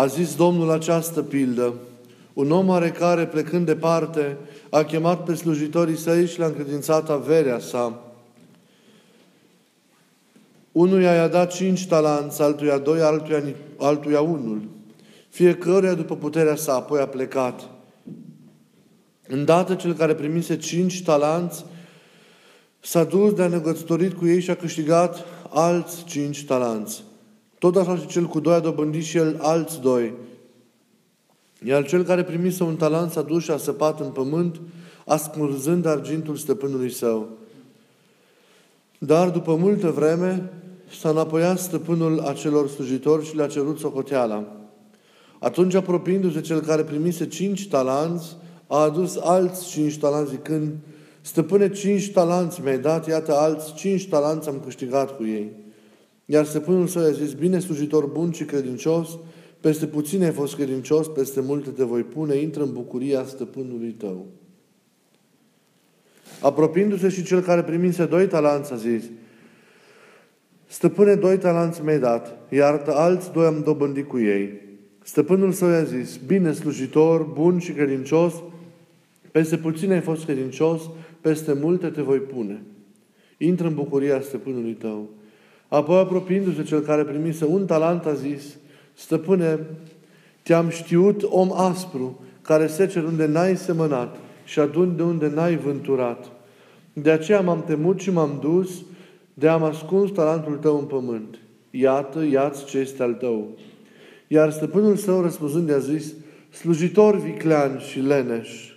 A zis Domnul această pildă. Un om care, plecând departe, a chemat pe slujitorii săi și le-a încredințat averea sa. Unuia i-a dat cinci talanți, altuia doi, altuia, altuia unul. Fiecăruia după puterea sa, apoi a plecat. Îndată cel care primise cinci talanți s-a dus de a negățitorit cu ei și a câștigat alți cinci talanți. Tot așa și cel cu doi a dobândit și el alți doi. Iar cel care primise un talent s-a dus și a săpat în pământ, ascurzând argintul stăpânului său. Dar după multă vreme s-a înapoiat stăpânul acelor slujitori și le-a cerut socoteala. Atunci, apropiindu-se cel care primise cinci talanți, a adus alți cinci talanți zicând, Stăpâne, cinci talanți mi-ai dat, iată alți cinci talanți am câștigat cu ei. Iar stăpânul său i-a zis, bine slujitor bun și credincios, peste puține ai fost credincios, peste multe te voi pune, intră în bucuria stăpânului tău. Apropiindu-se și cel care primise doi talanți a zis, Stăpâne, doi talanți mi-ai dat, iar alți doi am dobândit cu ei. Stăpânul său i-a zis, bine slujitor, bun și credincios, peste puține ai fost credincios, peste multe te voi pune. Intră în bucuria stăpânului tău. Apoi, apropiindu-se cel care primise un talent, a zis, Stăpâne, te-am știut om aspru, care secer unde n-ai semănat și adun de unde n-ai vânturat. De aceea m-am temut și m-am dus, de am ascuns talentul tău în pământ. Iată, iați ce este al tău. Iar stăpânul său răspunzând i-a zis, slujitor viclean și leneș,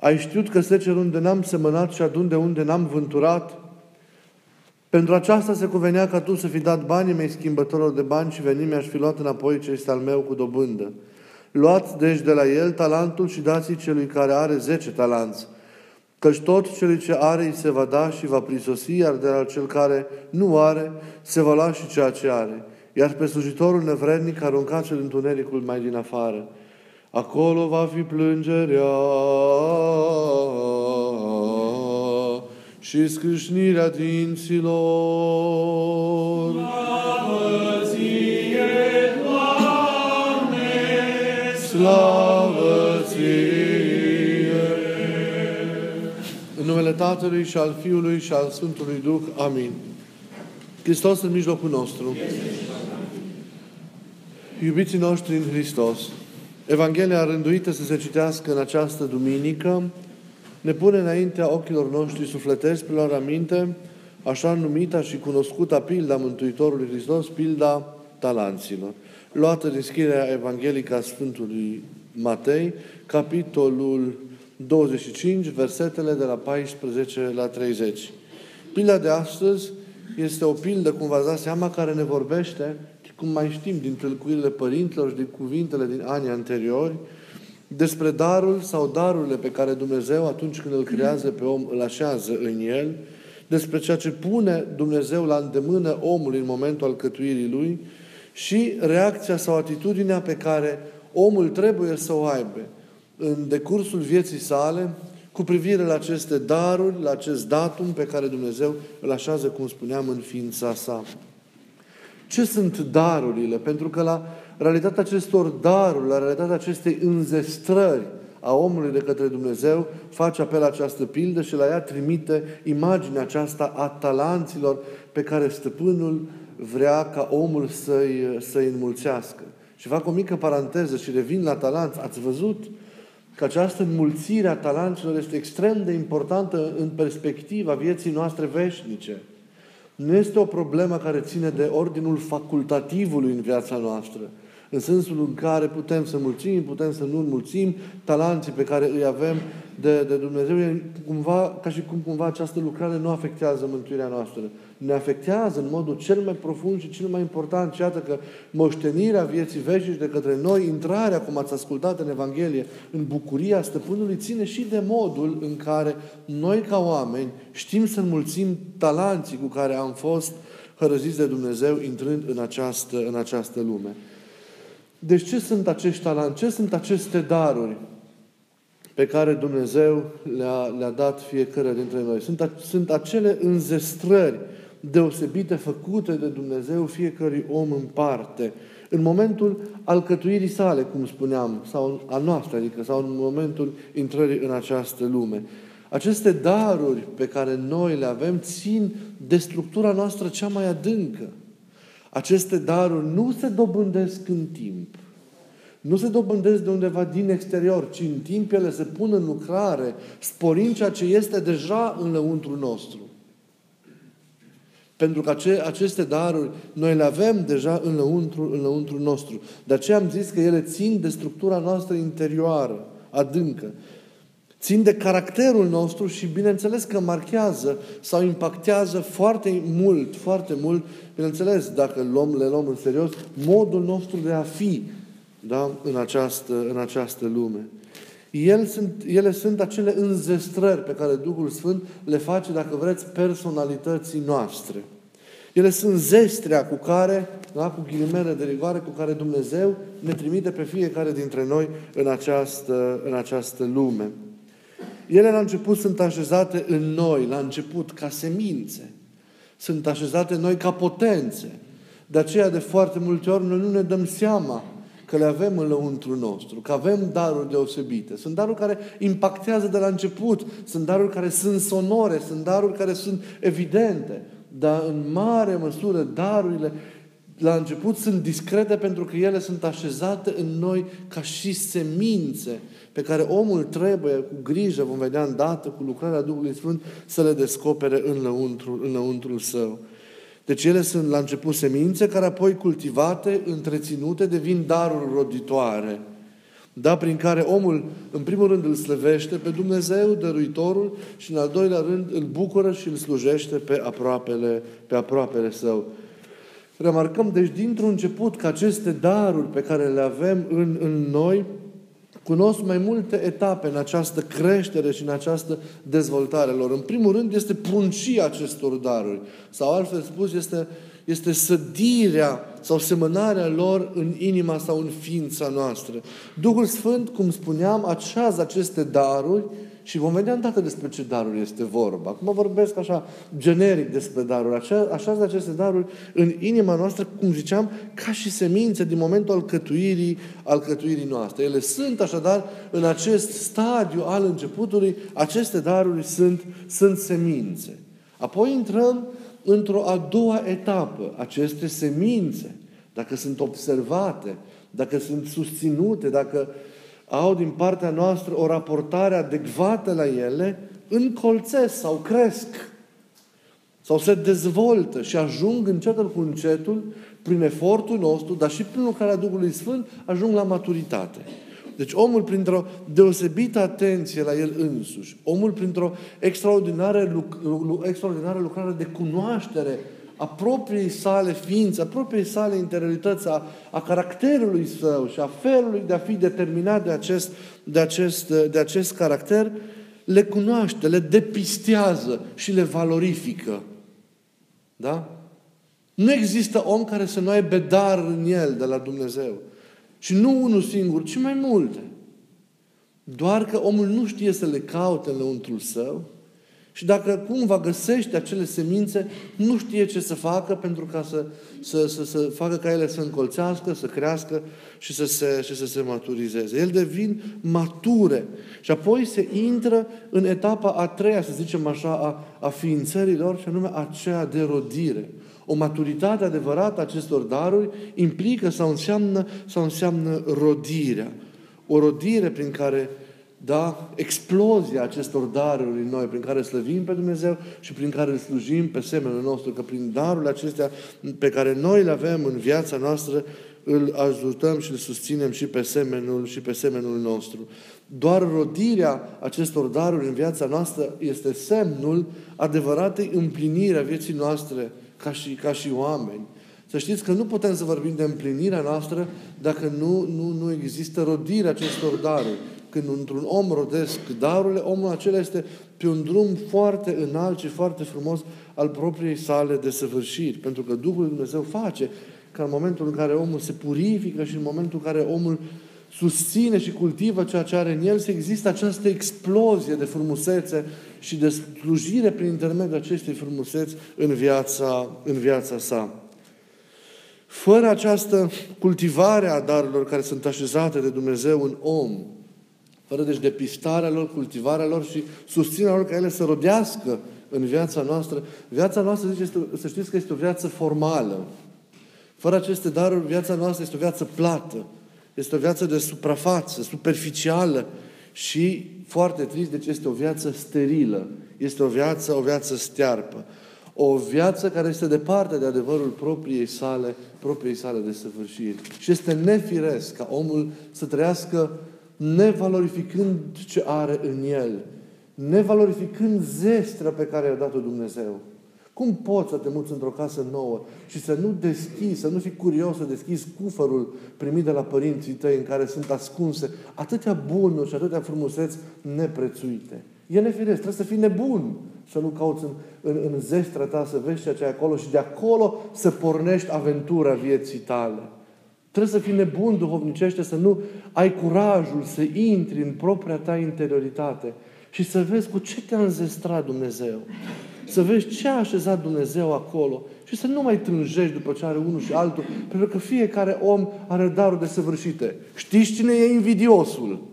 ai știut că secer unde n-am semănat și adun de unde n-am vânturat? Pentru aceasta se cuvenea ca tu să fi dat banii mei schimbătorilor de bani și venim mi-aș fi luat înapoi ce este al meu cu dobândă. Luați deci de la el talentul și dați celui care are zece talanți. Căci tot celui ce are îi se va da și va prisosi, iar de la cel care nu are se va lua și ceea ce are. Iar pe slujitorul nevrednic aruncați-l întunericul mai din afară. Acolo va fi plângerea și scrâșnirea dinților. Slavă ție, Doamne! Slavă ție! În numele Tatălui și al Fiului și al Sfântului Duh. Amin. Hristos în mijlocul nostru. Iubiții noștri în Hristos, Evanghelia rânduită să se citească în această duminică ne pune înaintea ochilor noștri sufletești pe la aminte așa numita și cunoscuta pilda Mântuitorului Hristos, pilda talanților, luată din scrierea evanghelică a Sfântului Matei, capitolul 25, versetele de la 14 la 30. Pilda de astăzi este o pildă, cum v-ați dat seama, care ne vorbește, cum mai știm din tâlcuirile părinților și din cuvintele din anii anteriori, despre darul sau darurile pe care Dumnezeu atunci când îl creează pe om îl așează în el, despre ceea ce pune Dumnezeu la îndemână omului în momentul alcătuirii lui și reacția sau atitudinea pe care omul trebuie să o aibă în decursul vieții sale cu privire la aceste daruri, la acest datum pe care Dumnezeu îl așează, cum spuneam, în ființa sa. Ce sunt darurile? Pentru că la realitatea acestor daruri, la realitatea acestei înzestrări a omului de către Dumnezeu, face apel la această pildă și la ea trimite imaginea aceasta a talanților pe care stăpânul vrea ca omul să-i, să-i înmulțească. Și fac o mică paranteză și revin la talanți. Ați văzut că această înmulțire a talanților este extrem de importantă în perspectiva vieții noastre veșnice. Nu este o problemă care ține de ordinul facultativului în viața noastră în sensul în care putem să mulțim, putem să nu mulțim, talanții pe care îi avem de, de Dumnezeu, e cumva, ca și cum cumva această lucrare nu afectează mântuirea noastră. Ne afectează în modul cel mai profund și cel mai important. Și iată că moștenirea vieții veșnice de către noi, intrarea, cum ați ascultat în Evanghelie, în bucuria stăpânului, ține și de modul în care noi ca oameni știm să înmulțim talanții cu care am fost hărăziți de Dumnezeu intrând în această, în această lume. Deci ce sunt acești talanți? Ce sunt aceste daruri pe care Dumnezeu le-a, le-a dat fiecare dintre noi? Sunt, sunt acele înzestrări deosebite făcute de Dumnezeu fiecărui om în parte. În momentul alcătuirii sale, cum spuneam, sau a noastră, adică sau în momentul intrării în această lume. Aceste daruri pe care noi le avem țin de structura noastră cea mai adâncă. Aceste daruri nu se dobândesc în timp. Nu se dobândesc de undeva din exterior, ci în timp ele se pun în lucrare, sporind ceea ce este deja în lăuntru nostru. Pentru că aceste daruri noi le avem deja în lăuntru, în lăuntru nostru. De aceea am zis că ele țin de structura noastră interioară, adâncă. Țin de caracterul nostru și bineînțeles că marchează sau impactează foarte mult, foarte mult, bineînțeles, dacă luăm, le luăm în serios, modul nostru de a fi da? în, această, în această lume. El sunt, ele sunt acele înzestrări pe care Duhul Sfânt le face, dacă vreți, personalității noastre. Ele sunt zestrea cu care, da, cu ghilimele de rigoare, cu care Dumnezeu ne trimite pe fiecare dintre noi în această, în această lume. Ele la început sunt așezate în noi, la început, ca semințe. Sunt așezate în noi ca potențe. De aceea, de foarte multe ori, noi nu ne dăm seama că le avem în lăuntru nostru, că avem daruri deosebite. Sunt daruri care impactează de la început, sunt daruri care sunt sonore, sunt daruri care sunt evidente, dar în mare măsură darurile la început sunt discrete pentru că ele sunt așezate în noi ca și semințe pe care omul trebuie cu grijă, vom vedea îndată, cu lucrarea Duhului Sfânt, să le descopere în lăuntru, în lăuntrul său. Deci ele sunt la început semințe care apoi cultivate, întreținute, devin daruri roditoare. Da, prin care omul, în primul rând, îl slăvește pe Dumnezeu, dăruitorul, și în al doilea rând îl bucură și îl slujește pe aproapele, pe aproapele său. Remarcăm, deci, dintr-un început că aceste daruri pe care le avem în, în noi, cunosc mai multe etape în această creștere și în această dezvoltare lor. În primul rând este pruncia acestor daruri. Sau altfel spus, este, este sădirea sau semănarea lor în inima sau în ființa noastră. Duhul Sfânt, cum spuneam, acează aceste daruri și vom vedea îndată despre ce daruri este vorba. Acum vorbesc așa generic despre daruri. Așa, așa de aceste daruri în inima noastră, cum ziceam, ca și semințe din momentul alcătuirii, alcătuirii noastre. Ele sunt așadar în acest stadiu al începutului, aceste daruri sunt, sunt semințe. Apoi intrăm într-o a doua etapă. Aceste semințe, dacă sunt observate, dacă sunt susținute, dacă au din partea noastră o raportare adecvată la ele, încolțesc sau cresc sau se dezvoltă și ajung încetul cu încetul, prin efortul nostru, dar și prin lucrarea Duhului Sfânt, ajung la maturitate. Deci omul printr-o deosebită atenție la el însuși, omul printr-o extraordinară, extraordinară lucrare de cunoaștere a propriei sale ființe, a propriei sale interiorități, a, a caracterului său și a felului de a fi determinat de acest, de, acest, de acest caracter, le cunoaște, le depistează și le valorifică. Da? Nu există om care să nu aibă dar în el de la Dumnezeu. Și nu unul singur, ci mai multe. Doar că omul nu știe să le caute în lăuntrul său, și dacă cumva găsește acele semințe, nu știe ce să facă pentru ca să, să, să, să facă ca ele să încolțească, să crească și să, se, și să se maturizeze. El devin mature. Și apoi se intră în etapa a treia, să zicem așa, a, a ființărilor, și anume aceea de rodire. O maturitate adevărată a acestor daruri implică sau înseamnă, sau înseamnă rodirea. O rodire prin care da, explozia acestor daruri în noi, prin care slăvim pe Dumnezeu și prin care îl slujim pe semenul nostru, că prin darurile acestea pe care noi le avem în viața noastră, îl ajutăm și îl susținem și pe semenul și pe semenul nostru. Doar rodirea acestor daruri în viața noastră este semnul adevăratei împlinire a vieții noastre ca și, ca și oameni. Să știți că nu putem să vorbim de împlinirea noastră dacă nu, nu, nu există rodirea acestor daruri când într-un om rodesc darurile, omul acela este pe un drum foarte înalt și foarte frumos al propriei sale de săvârșiri. Pentru că Duhul Dumnezeu face ca în momentul în care omul se purifică și în momentul în care omul susține și cultivă ceea ce are în el, să există această explozie de frumusețe și de slujire prin intermediul acestei frumuseți în viața, în viața sa. Fără această cultivare a darurilor care sunt așezate de Dumnezeu în om, fără deci depistarea lor, cultivarea lor și susținerea lor ca ele să rodească în viața noastră, viața noastră, zice, să știți că este o viață formală. Fără aceste daruri, viața noastră este o viață plată. Este o viață de suprafață, superficială și foarte trist, deci este o viață sterilă. Este o viață, o viață stearpă. O viață care este departe de adevărul propriei sale, propriei sale de săvârșiri. Și este nefiresc ca omul să trăiască nevalorificând ce are în el, nevalorificând zestrea pe care i-a dat-o Dumnezeu. Cum poți să te muți într-o casă nouă și să nu deschizi, să nu fii curios să deschizi cufărul primit de la părinții tăi în care sunt ascunse atâtea bunuri și atâtea frumuseți neprețuite? E nefiresc, trebuie să fii nebun să nu cauți în, în, în zestrea ta să vezi ceea ce e acolo și de acolo să pornești aventura vieții tale. Trebuie să fii nebun duhovnicește, să nu ai curajul să intri în propria ta interioritate și să vezi cu ce te-a înzestrat Dumnezeu să vezi ce a așezat Dumnezeu acolo și să nu mai tânjești după ce are unul și altul, pentru că fiecare om are daruri desăvârșite. Știți cine e invidiosul?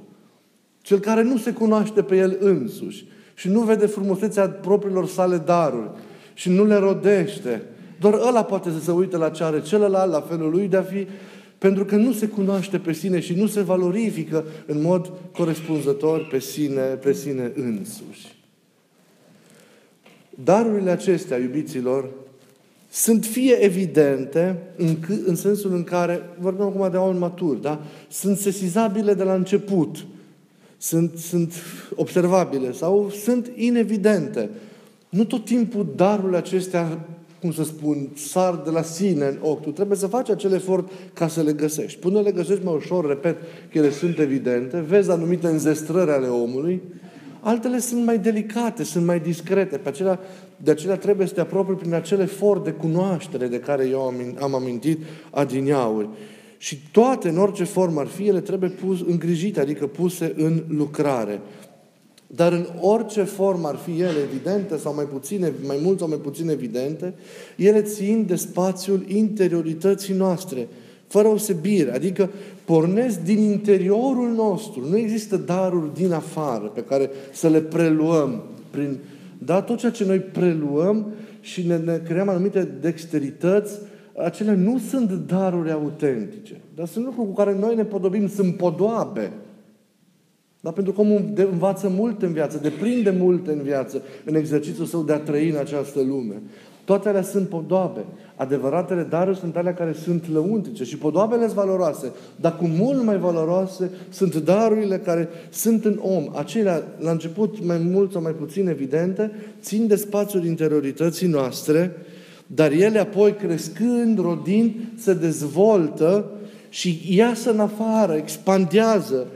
Cel care nu se cunoaște pe el însuși și nu vede frumusețea propriilor sale daruri și nu le rodește. Doar ăla poate să se uite la ce are celălalt, la felul lui de a fi, pentru că nu se cunoaște pe sine și nu se valorifică în mod corespunzător pe sine, pe sine însuși. Darurile acestea, iubiților, sunt fie evidente în, în sensul în care, vorbim acum de oameni maturi, da? sunt sesizabile de la început, sunt, sunt observabile sau sunt inevidente. Nu tot timpul darurile acestea, cum să spun, sar de la sine în ochi. Tu trebuie să faci acel efort ca să le găsești. Până le găsești mai ușor, repet, că ele sunt evidente, vezi anumite înzestrări ale omului, Altele sunt mai delicate, sunt mai discrete. Pe acelea, de acelea trebuie să te apropii prin acel efort de cunoaștere de care eu am, am amintit adineauri. Și toate, în orice formă ar fi, ele trebuie pus, îngrijite, adică puse în lucrare. Dar în orice formă ar fi ele evidente sau mai puține, mai mult sau mai puțin evidente, ele țin de spațiul interiorității noastre, fără osebire. Adică pornesc din interiorul nostru. Nu există daruri din afară pe care să le preluăm prin... Da, tot ceea ce noi preluăm și ne, ne creăm anumite dexterități, acelea nu sunt daruri autentice. Dar sunt lucruri cu care noi ne podobim, sunt podoabe. Dar pentru că omul învață mult în viață, deprinde mult în viață, în exercițiul său de a trăi în această lume. Toate alea sunt podoabe. Adevăratele daruri sunt alea care sunt lăuntrice și podoabele sunt valoroase, dar cu mult mai valoroase sunt darurile care sunt în om. Acelea, la început, mai mult sau mai puțin evidente, țin de spațiul interiorității noastre, dar ele apoi crescând, rodind, se dezvoltă și iasă în afară, expandează,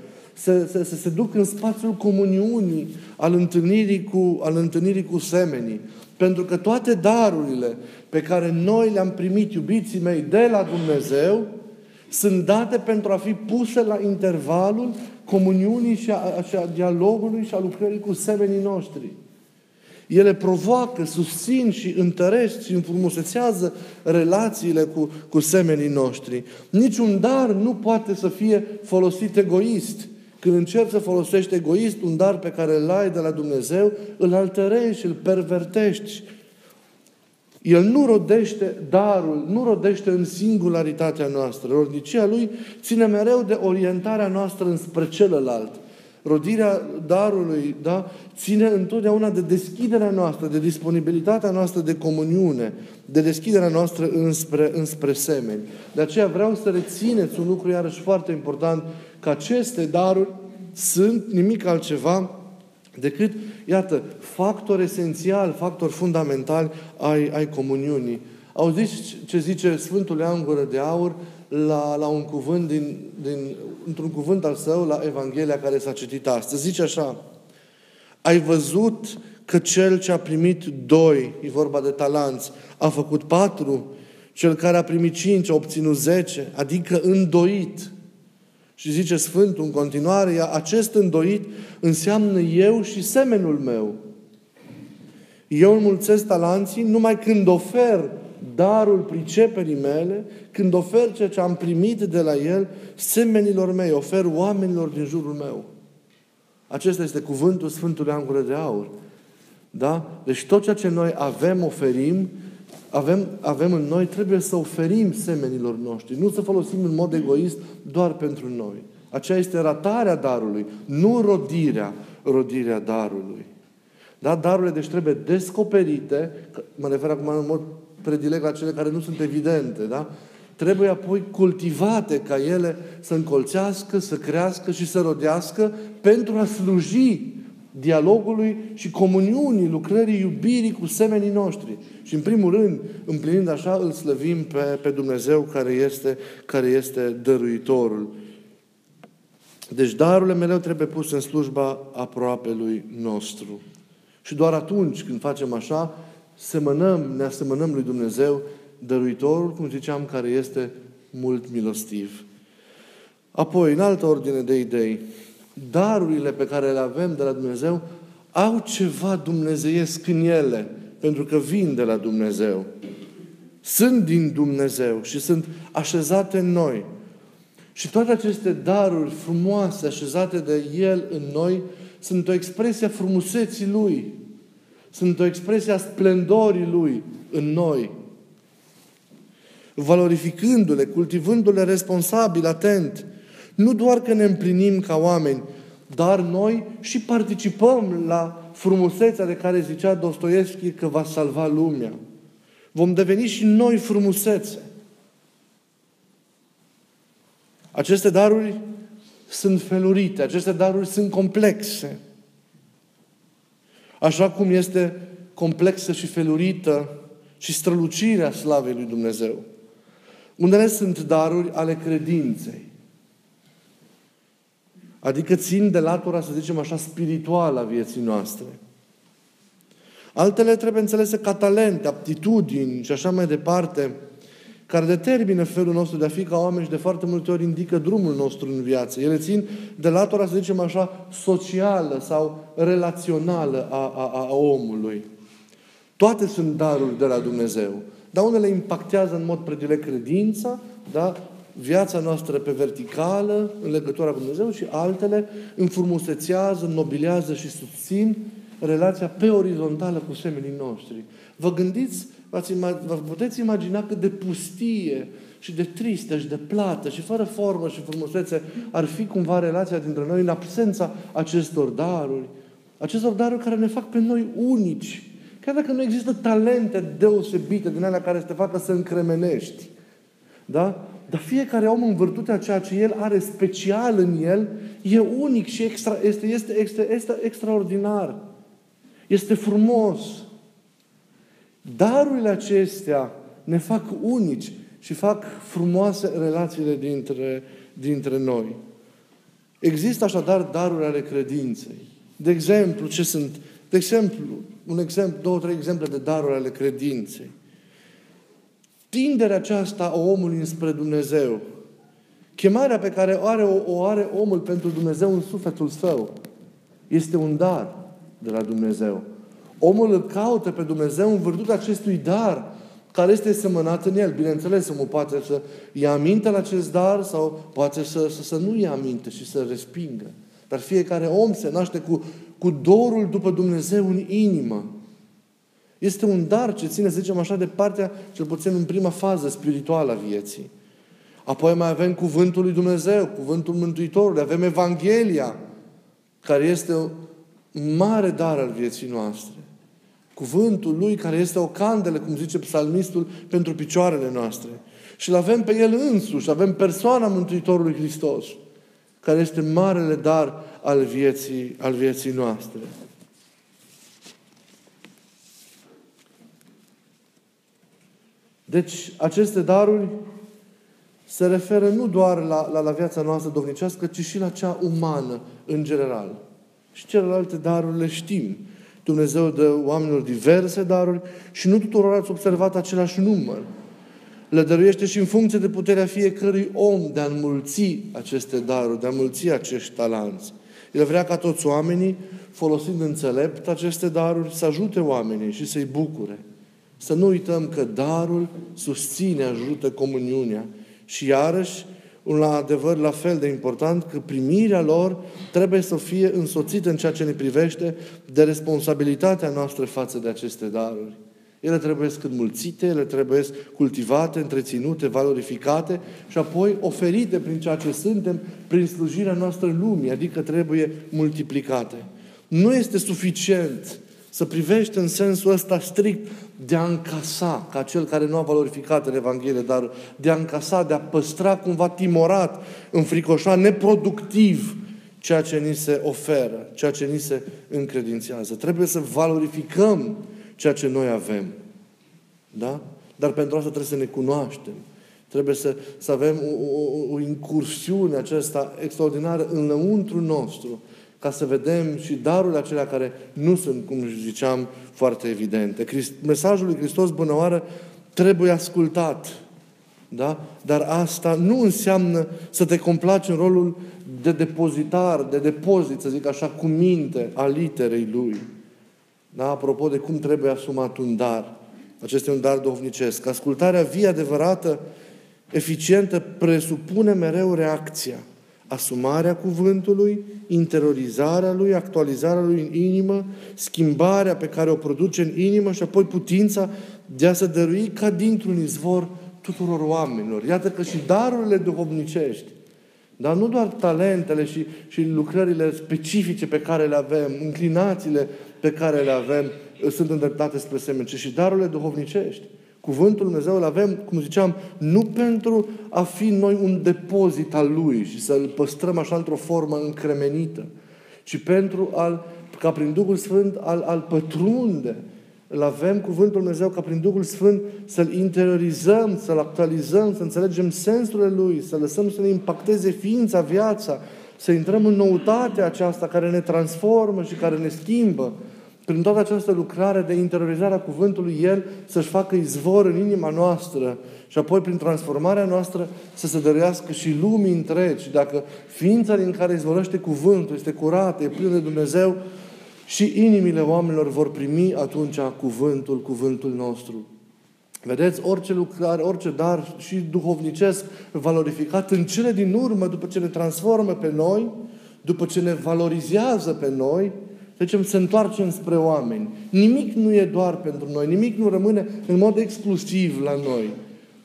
să, să, să se duc în spațiul comuniunii, al întâlnirii cu, al întâlnirii cu semenii. Pentru că toate darurile pe care noi le-am primit, iubiții mei, de la Dumnezeu, sunt date pentru a fi puse la intervalul comuniunii și a, și a dialogului și a lucrării cu semenii noștri. Ele provoacă, susțin și întăresc și înfrumusețează relațiile cu, cu semenii noștri. Niciun dar nu poate să fie folosit egoist. Când încerci să folosești egoist un dar pe care îl ai de la Dumnezeu, îl alterezi și îl pervertești. El nu rodește darul, nu rodește în singularitatea noastră. Rodnicia lui ține mereu de orientarea noastră înspre celălalt. Rodirea darului, da, ține întotdeauna de deschiderea noastră, de disponibilitatea noastră de comuniune, de deschiderea noastră înspre, înspre semeni. De aceea vreau să rețineți un lucru iarăși foarte important că aceste daruri sunt nimic altceva decât, iată, factor esențial, factor fundamental ai, ai comuniunii. Auziți ce zice Sfântul Ioan Gură de Aur la, la un cuvânt din, din, într-un cuvânt al său la Evanghelia care s-a citit astăzi. Zice așa, ai văzut că cel ce a primit doi, e vorba de talanți, a făcut patru, cel care a primit cinci a obținut zece, adică îndoit. Și zice Sfântul în continuare, acest îndoit înseamnă eu și semenul meu. Eu înmulțesc talanții numai când ofer darul priceperii mele, când ofer ceea ce am primit de la El semenilor mei, ofer oamenilor din jurul meu. Acesta este cuvântul Sfântului Angură de Aur. Da? Deci tot ceea ce noi avem, oferim, avem, avem în noi, trebuie să oferim semenilor noștri. Nu să folosim în mod egoist doar pentru noi. Aceea este ratarea darului, nu rodirea, rodirea darului. Da? Darurile deci trebuie descoperite, mă refer acum în mod predilect la cele care nu sunt evidente, da? Trebuie apoi cultivate ca ele să încolțească, să crească și să rodească pentru a sluji dialogului și comuniunii, lucrării, iubirii cu semenii noștri. Și în primul rând, împlinind așa, îl slăvim pe, pe Dumnezeu care este, care este dăruitorul. Deci darurile mereu trebuie puse în slujba aproapelui nostru. Și doar atunci când facem așa, semănăm, ne asemănăm lui Dumnezeu, dăruitorul, cum ziceam, care este mult milostiv. Apoi, în altă ordine de idei, darurile pe care le avem de la Dumnezeu au ceva dumnezeiesc în ele, pentru că vin de la Dumnezeu. Sunt din Dumnezeu și sunt așezate în noi. Și toate aceste daruri frumoase așezate de El în noi sunt o expresie a frumuseții Lui. Sunt o expresie a splendorii Lui în noi. Valorificându-le, cultivându-le responsabil, atent, nu doar că ne împlinim ca oameni, dar noi și participăm la frumusețea de care zicea Dostoevski că va salva lumea. Vom deveni și noi frumusețe. Aceste daruri sunt felurite, aceste daruri sunt complexe. Așa cum este complexă și felurită și strălucirea slavei lui Dumnezeu. Unele sunt daruri ale credinței. Adică țin de latura, să zicem așa, spirituală a vieții noastre. Altele trebuie înțelese ca talente, aptitudini și așa mai departe, care determină felul nostru de a fi ca oameni și de foarte multe ori indică drumul nostru în viață. Ele țin de latura, să zicem așa, socială sau relațională a, a, a omului. Toate sunt daruri de la Dumnezeu. Dar unele impactează în mod predilect credința, da? Viața noastră pe verticală, în legătura cu Dumnezeu, și altele înfrumusețează, nobilează și susțin relația pe orizontală cu semenii noștri. Vă gândiți, vă puteți imagina cât de pustie și de tristă și de plată și fără formă și frumusețe ar fi cumva relația dintre noi în absența acestor daruri. Acestor daruri care ne fac pe noi unici. Chiar dacă nu există talente deosebite din alea care să te facă să încremenești. Da? Dar fiecare om în virtutea ceea ce el are special în el, e unic și extra, este, este, este, este extraordinar. Este frumos. Darurile acestea ne fac unici și fac frumoase relațiile dintre, dintre noi. Există așadar daruri ale credinței. De exemplu, ce sunt? De exemplu, un exemplu, două, trei exemple de daruri ale credinței. Tinderea aceasta a omului înspre Dumnezeu. Chemarea pe care o are, o are omul pentru Dumnezeu în sufletul său este un dar de la Dumnezeu. Omul îl caută pe Dumnezeu în virtutea acestui dar care este semănat în el. Bineînțeles, omul poate să ia aminte la acest dar sau poate să, să, să nu ia aminte și să respingă. Dar fiecare om se naște cu, cu dorul după Dumnezeu în inimă. Este un dar ce ține, să zicem așa, de partea, cel puțin în prima fază spirituală a vieții. Apoi mai avem Cuvântul lui Dumnezeu, Cuvântul Mântuitorului, avem Evanghelia, care este un mare dar al vieții noastre. Cuvântul Lui care este o candelă, cum zice psalmistul, pentru picioarele noastre. Și îl avem pe El însuși, avem persoana Mântuitorului Hristos, care este marele dar al vieții, al vieții noastre. Deci, aceste daruri se referă nu doar la, la, la viața noastră dovnicească, ci și la cea umană, în general. Și celelalte daruri le știm. Dumnezeu dă oamenilor diverse daruri și nu tuturor ați observat același număr. le dăruiește și în funcție de puterea fiecărui om de a înmulți aceste daruri, de a înmulți acești talanți. El vrea ca toți oamenii, folosind înțelept aceste daruri, să ajute oamenii și să-i bucure. Să nu uităm că darul susține, ajută comuniunea. Și iarăși, un adevăr la fel de important, că primirea lor trebuie să fie însoțită în ceea ce ne privește de responsabilitatea noastră față de aceste daruri. Ele trebuie înmulțite, ele trebuie cultivate, întreținute, valorificate și apoi oferite prin ceea ce suntem, prin slujirea noastră lumii, adică trebuie multiplicate. Nu este suficient să privești în sensul ăsta strict de a încasa, ca cel care nu a valorificat în Evanghelie, dar de a încasa, de a păstra cumva timorat, înfricoșat, neproductiv ceea ce ni se oferă, ceea ce ni se încredințează. Trebuie să valorificăm ceea ce noi avem. Da? Dar pentru asta trebuie să ne cunoaștem. Trebuie să, să avem o, o, o incursiune aceasta extraordinară înăuntru nostru, ca să vedem și darurile acelea care nu sunt, cum ziceam, foarte evidente. Christ, mesajul lui Hristos Bunăoară trebuie ascultat. Da? Dar asta nu înseamnă să te complaci în rolul de depozitar, de depozit, să zic așa, cu minte a literei Lui. Da? Apropo de cum trebuie asumat un dar. Acesta e un dar duhovnicesc. Ascultarea vie adevărată, eficientă, presupune mereu reacția. Asumarea cuvântului, interiorizarea lui, actualizarea lui în inimă, schimbarea pe care o produce în inimă și apoi putința de a se dărui ca dintr-un izvor tuturor oamenilor. Iată că și darurile duhovnicești, dar nu doar talentele și, și lucrările specifice pe care le avem, inclinațiile pe care le avem sunt îndreptate spre semen, ci și darurile duhovnicești. Cuvântul Dumnezeu îl avem, cum ziceam, nu pentru a fi noi un depozit al Lui și să-L păstrăm așa într-o formă încremenită, ci pentru a ca prin Duhul Sfânt al, al pătrunde. Îl avem Cuvântul Dumnezeu ca prin Duhul Sfânt să-L interiorizăm, să-L actualizăm, să înțelegem sensurile Lui, să lăsăm să ne impacteze ființa, viața, să intrăm în noutatea aceasta care ne transformă și care ne schimbă. Prin toată această lucrare de interiorizare a cuvântului, El să-și facă izvor în inima noastră și apoi prin transformarea noastră să se dăruiască și lumii întregi. Dacă ființa din care izvorăște cuvântul este curată, e plină de Dumnezeu, și inimile oamenilor vor primi atunci cuvântul, cuvântul nostru. Vedeți, orice lucrare, orice dar și duhovnicesc valorificat în cele din urmă, după ce ne transformă pe noi, după ce ne valorizează pe noi, zicem, se întoarcem spre oameni. Nimic nu e doar pentru noi, nimic nu rămâne în mod exclusiv la noi.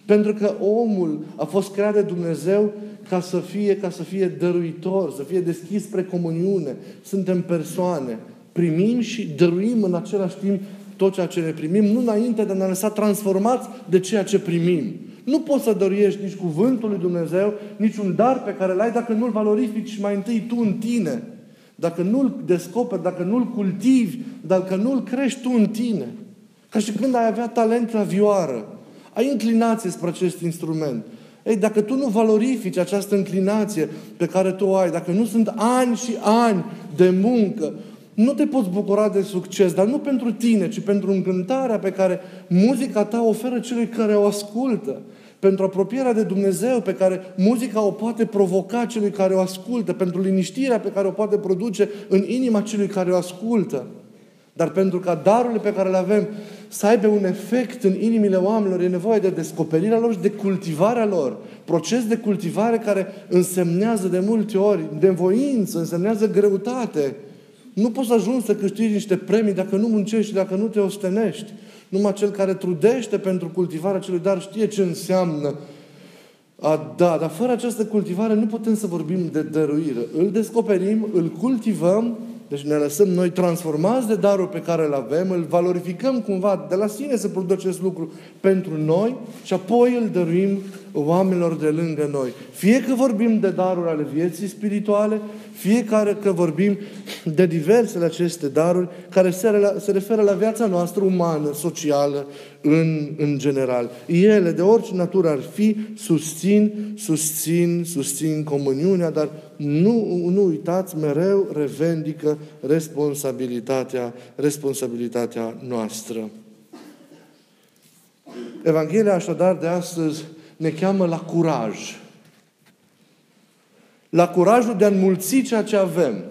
Pentru că omul a fost creat de Dumnezeu ca să fie, ca să fie dăruitor, să fie deschis spre comuniune. Suntem persoane. Primim și dăruim în același timp tot ceea ce ne primim, nu înainte de a ne lăsa transformați de ceea ce primim. Nu poți să dăruiești nici cuvântul lui Dumnezeu, nici un dar pe care l-ai dacă nu-l valorifici mai întâi tu în tine. Dacă nu-l descoperi, dacă nu-l cultivi, dacă nu-l crești tu în tine. Ca și când ai avea talent la vioară. Ai inclinație spre acest instrument. Ei, dacă tu nu valorifici această inclinație pe care tu o ai, dacă nu sunt ani și ani de muncă, nu te poți bucura de succes, dar nu pentru tine, ci pentru încântarea pe care muzica ta oferă celui care o ascultă. Pentru apropierea de Dumnezeu pe care muzica o poate provoca celui care o ascultă, pentru liniștirea pe care o poate produce în inima celui care o ascultă. Dar pentru ca darurile pe care le avem să aibă un efect în inimile oamenilor, e nevoie de descoperirea lor și de cultivarea lor. Proces de cultivare care însemnează de multe ori de voință, însemnează greutate, nu poți să ajungi să câștigi niște premii dacă nu muncești și dacă nu te ostenești. Numai cel care trudește pentru cultivarea celui dar știe ce înseamnă a da, dar fără această cultivare nu putem să vorbim de dăruire. Îl descoperim, îl cultivăm, deci ne lăsăm noi transformați de darul pe care îl avem, îl valorificăm cumva, de la sine să produce acest lucru pentru noi și apoi îl dăruim oamenilor de lângă noi. Fie că vorbim de daruri ale vieții spirituale, fiecare că vorbim de diversele aceste daruri care se, se referă la viața noastră umană, socială, în, în general. Ele, de orice natură ar fi, susțin, susțin, susțin comuniunea, dar nu, nu uitați, mereu revendică responsabilitatea, responsabilitatea noastră. Evanghelia așadar de astăzi ne cheamă la curaj. La curajul de a înmulți ceea ce avem.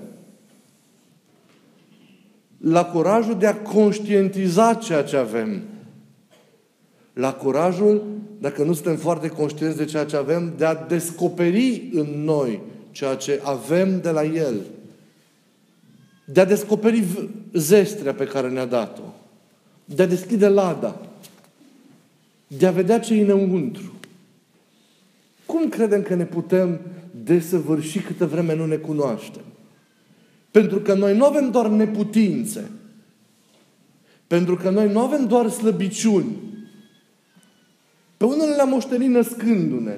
La curajul de a conștientiza ceea ce avem. La curajul, dacă nu suntem foarte conștienți de ceea ce avem, de a descoperi în noi ceea ce avem de la El. De a descoperi zestrea pe care ne-a dat-o. De a deschide lada. De a vedea ce e înăuntru. Cum credem că ne putem desăvârși câtă vreme nu ne cunoaștem? Pentru că noi nu avem doar neputințe. Pentru că noi nu avem doar slăbiciuni. Pe unele le-am moștenit născându-ne.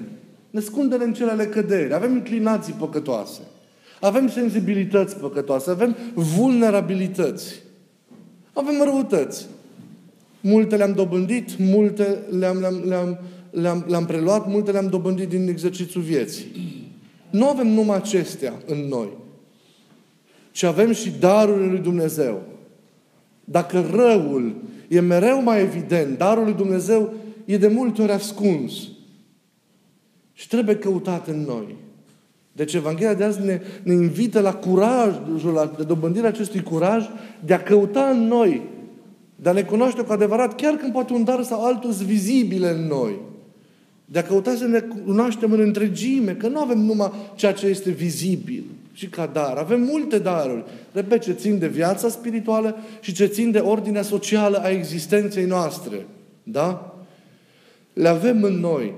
Născându-ne în celele căderi. Avem inclinații păcătoase. Avem sensibilități păcătoase. Avem vulnerabilități. Avem răutăți. Multe le-am dobândit, multe le-am, le-am, le-am, le-am, le-am preluat, multe le-am dobândit din exercițiul vieții. Nu avem numai acestea în noi, ci avem și darurile lui Dumnezeu. Dacă răul e mereu mai evident, darul lui Dumnezeu e de multe ori ascuns. Și trebuie căutat în noi. Deci Evanghelia de azi ne, ne invită la curajul, la dobândirea acestui curaj de a căuta în noi, de a le cunoaște cu adevărat, chiar când poate un dar sau altul sunt vizibile în noi. De a căuta să ne cunoaștem în întregime, că nu avem numai ceea ce este vizibil și ca dar. Avem multe daruri. Repet, ce țin de viața spirituală și ce țin de ordinea socială a existenței noastre. Da? Le avem în noi.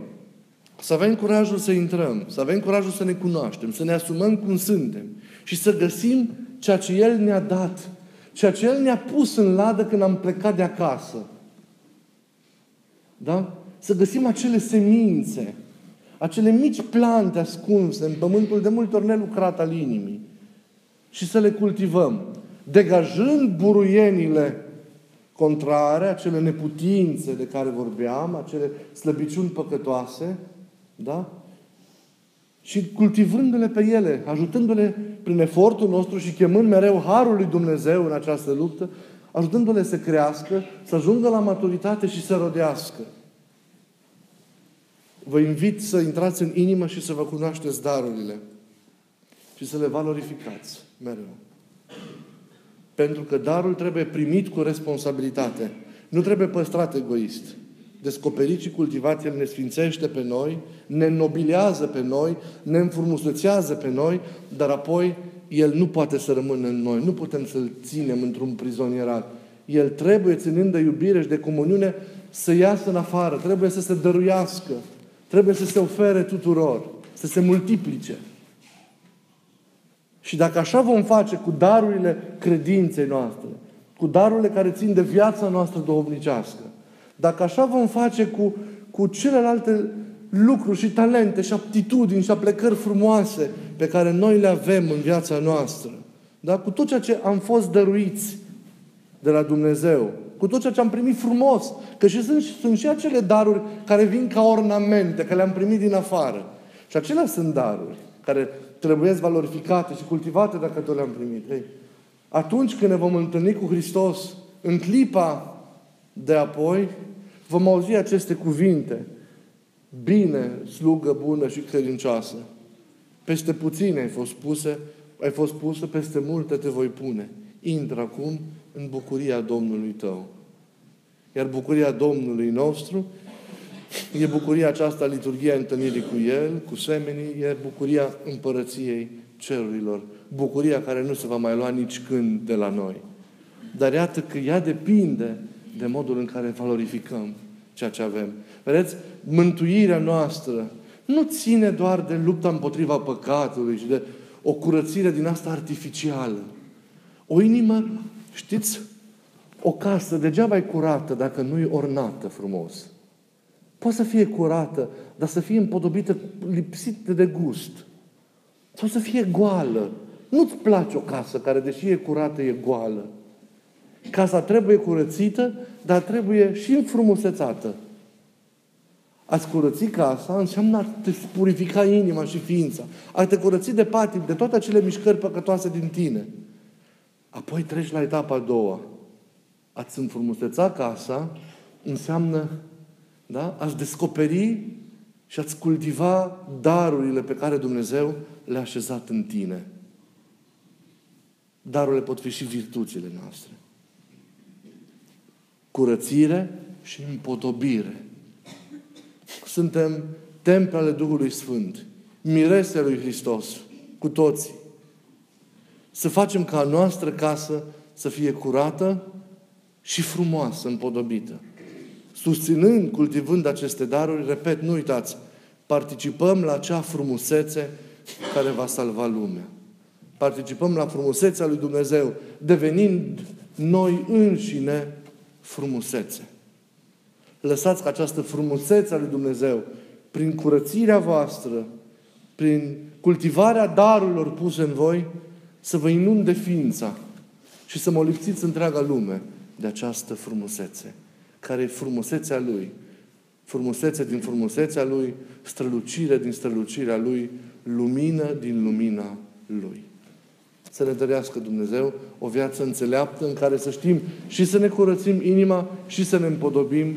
Să avem curajul să intrăm, să avem curajul să ne cunoaștem, să ne asumăm cum suntem și să găsim ceea ce El ne-a dat, ceea ce El ne-a pus în ladă când am plecat de acasă. Da? Să găsim acele semințe, acele mici plante ascunse în pământul de multe ori nelucrat al inimii și să le cultivăm, degajând buruienile contrare, acele neputințe de care vorbeam, acele slăbiciuni păcătoase, da? Și cultivându-le pe ele, ajutându-le prin efortul nostru și chemând mereu Harul lui Dumnezeu în această luptă, ajutându-le să crească, să ajungă la maturitate și să rodească. Vă invit să intrați în inimă și să vă cunoașteți darurile și să le valorificați mereu. Pentru că darul trebuie primit cu responsabilitate. Nu trebuie păstrat egoist. Descoperit și cultivat, El ne sfințește pe noi, ne nobilează pe noi, ne înfrumusețează pe noi, dar apoi El nu poate să rămână în noi. Nu putem să-L ținem într-un prizonierat. El trebuie, ținând de iubire și de comuniune, să iasă în afară, trebuie să se dăruiască, trebuie să se ofere tuturor, să se multiplice. Și dacă așa vom face cu darurile credinței noastre, cu darurile care țin de viața noastră duhovnicească, dacă așa vom face cu, cu celelalte lucruri și talente și aptitudini și aplecări frumoase pe care noi le avem în viața noastră, da? cu tot ceea ce am fost dăruiți de la Dumnezeu, cu tot ceea ce am primit frumos, că și sunt, sunt și acele daruri care vin ca ornamente, că le-am primit din afară. Și acelea sunt daruri care trebuie valorificate și cultivate dacă tot le-am primit. Ei, atunci când ne vom întâlni cu Hristos, în clipa de apoi, vom auzi aceste cuvinte. Bine, slugă bună și credincioasă. Peste puține ai fost puse, ai fost pusă, peste multe te voi pune. Intră acum în bucuria Domnului tău. Iar bucuria Domnului nostru e bucuria aceasta a liturghia întâlnirii cu El, cu semenii, e bucuria împărăției cerurilor. Bucuria care nu se va mai lua nici când de la noi. Dar iată că ea depinde de modul în care valorificăm ceea ce avem. Vedeți? Mântuirea noastră nu ține doar de lupta împotriva păcatului și de o curățire din asta artificială. O inimă, știți, o casă degeaba e curată dacă nu e ornată frumos. Poate să fie curată, dar să fie împodobită, lipsită de gust. Sau să fie goală. Nu-ți place o casă care, deși e curată, e goală. Casa trebuie curățită, dar trebuie și înfrumusețată. Ați curăți casa înseamnă a te purifica inima și ființa. A te curăți de patim, de toate acele mișcări păcătoase din tine. Apoi treci la etapa a doua. Ați înfrumuseța casa înseamnă Da? Ați descoperi și ați cultiva darurile pe care Dumnezeu le-a așezat în tine. Darurile pot fi și virtuțile noastre. Curățire și împodobire. Suntem temple ale Duhului Sfânt, mirese lui Hristos, cu toții. Să facem ca a noastră casă să fie curată și frumoasă, împodobită. Susținând, cultivând aceste daruri, repet, nu uitați, participăm la acea frumusețe care va salva lumea. Participăm la frumusețea lui Dumnezeu, devenind noi înșine frumusețe. Lăsați ca această frumusețe a lui Dumnezeu, prin curățirea voastră, prin cultivarea darurilor puse în voi, să vă inunde ființa și să mă lipsiți întreaga lume de această frumusețe, care e frumusețea Lui. Frumusețe din frumusețea Lui, strălucire din strălucirea Lui, lumină din lumina Lui. Să ne dărească Dumnezeu o viață înțeleaptă în care să știm și să ne curățim inima și să ne împodobim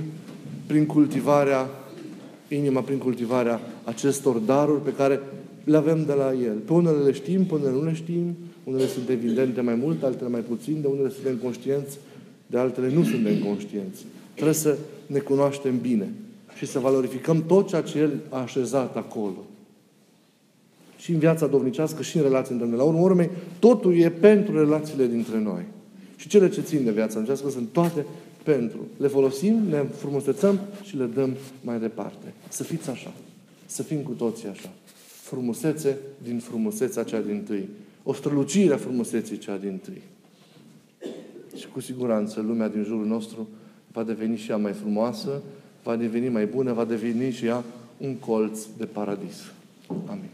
prin cultivarea inima, prin cultivarea acestor daruri pe care le avem de la El. Pe unele le știm, pe unele nu le știm, unele sunt evidente mai mult, altele mai puțin, de unele suntem conștienți, de altele nu suntem conștienți. Trebuie să ne cunoaștem bine și să valorificăm tot ceea ce El a așezat acolo. Și în viața dovnicească și în relații între noi. La urmă urmei, totul e pentru relațiile dintre noi. Și cele ce țin de viața dovnicească sunt toate pentru. Le folosim, ne frumusețăm și le dăm mai departe. Să fiți așa. Să fim cu toții așa. Frumusețe din frumusețea cea din tâi. O strălucire a frumuseții cea din tâi. Și cu siguranță lumea din jurul nostru va deveni și ea mai frumoasă, va deveni mai bună, va deveni și ea un colț de paradis. Amin.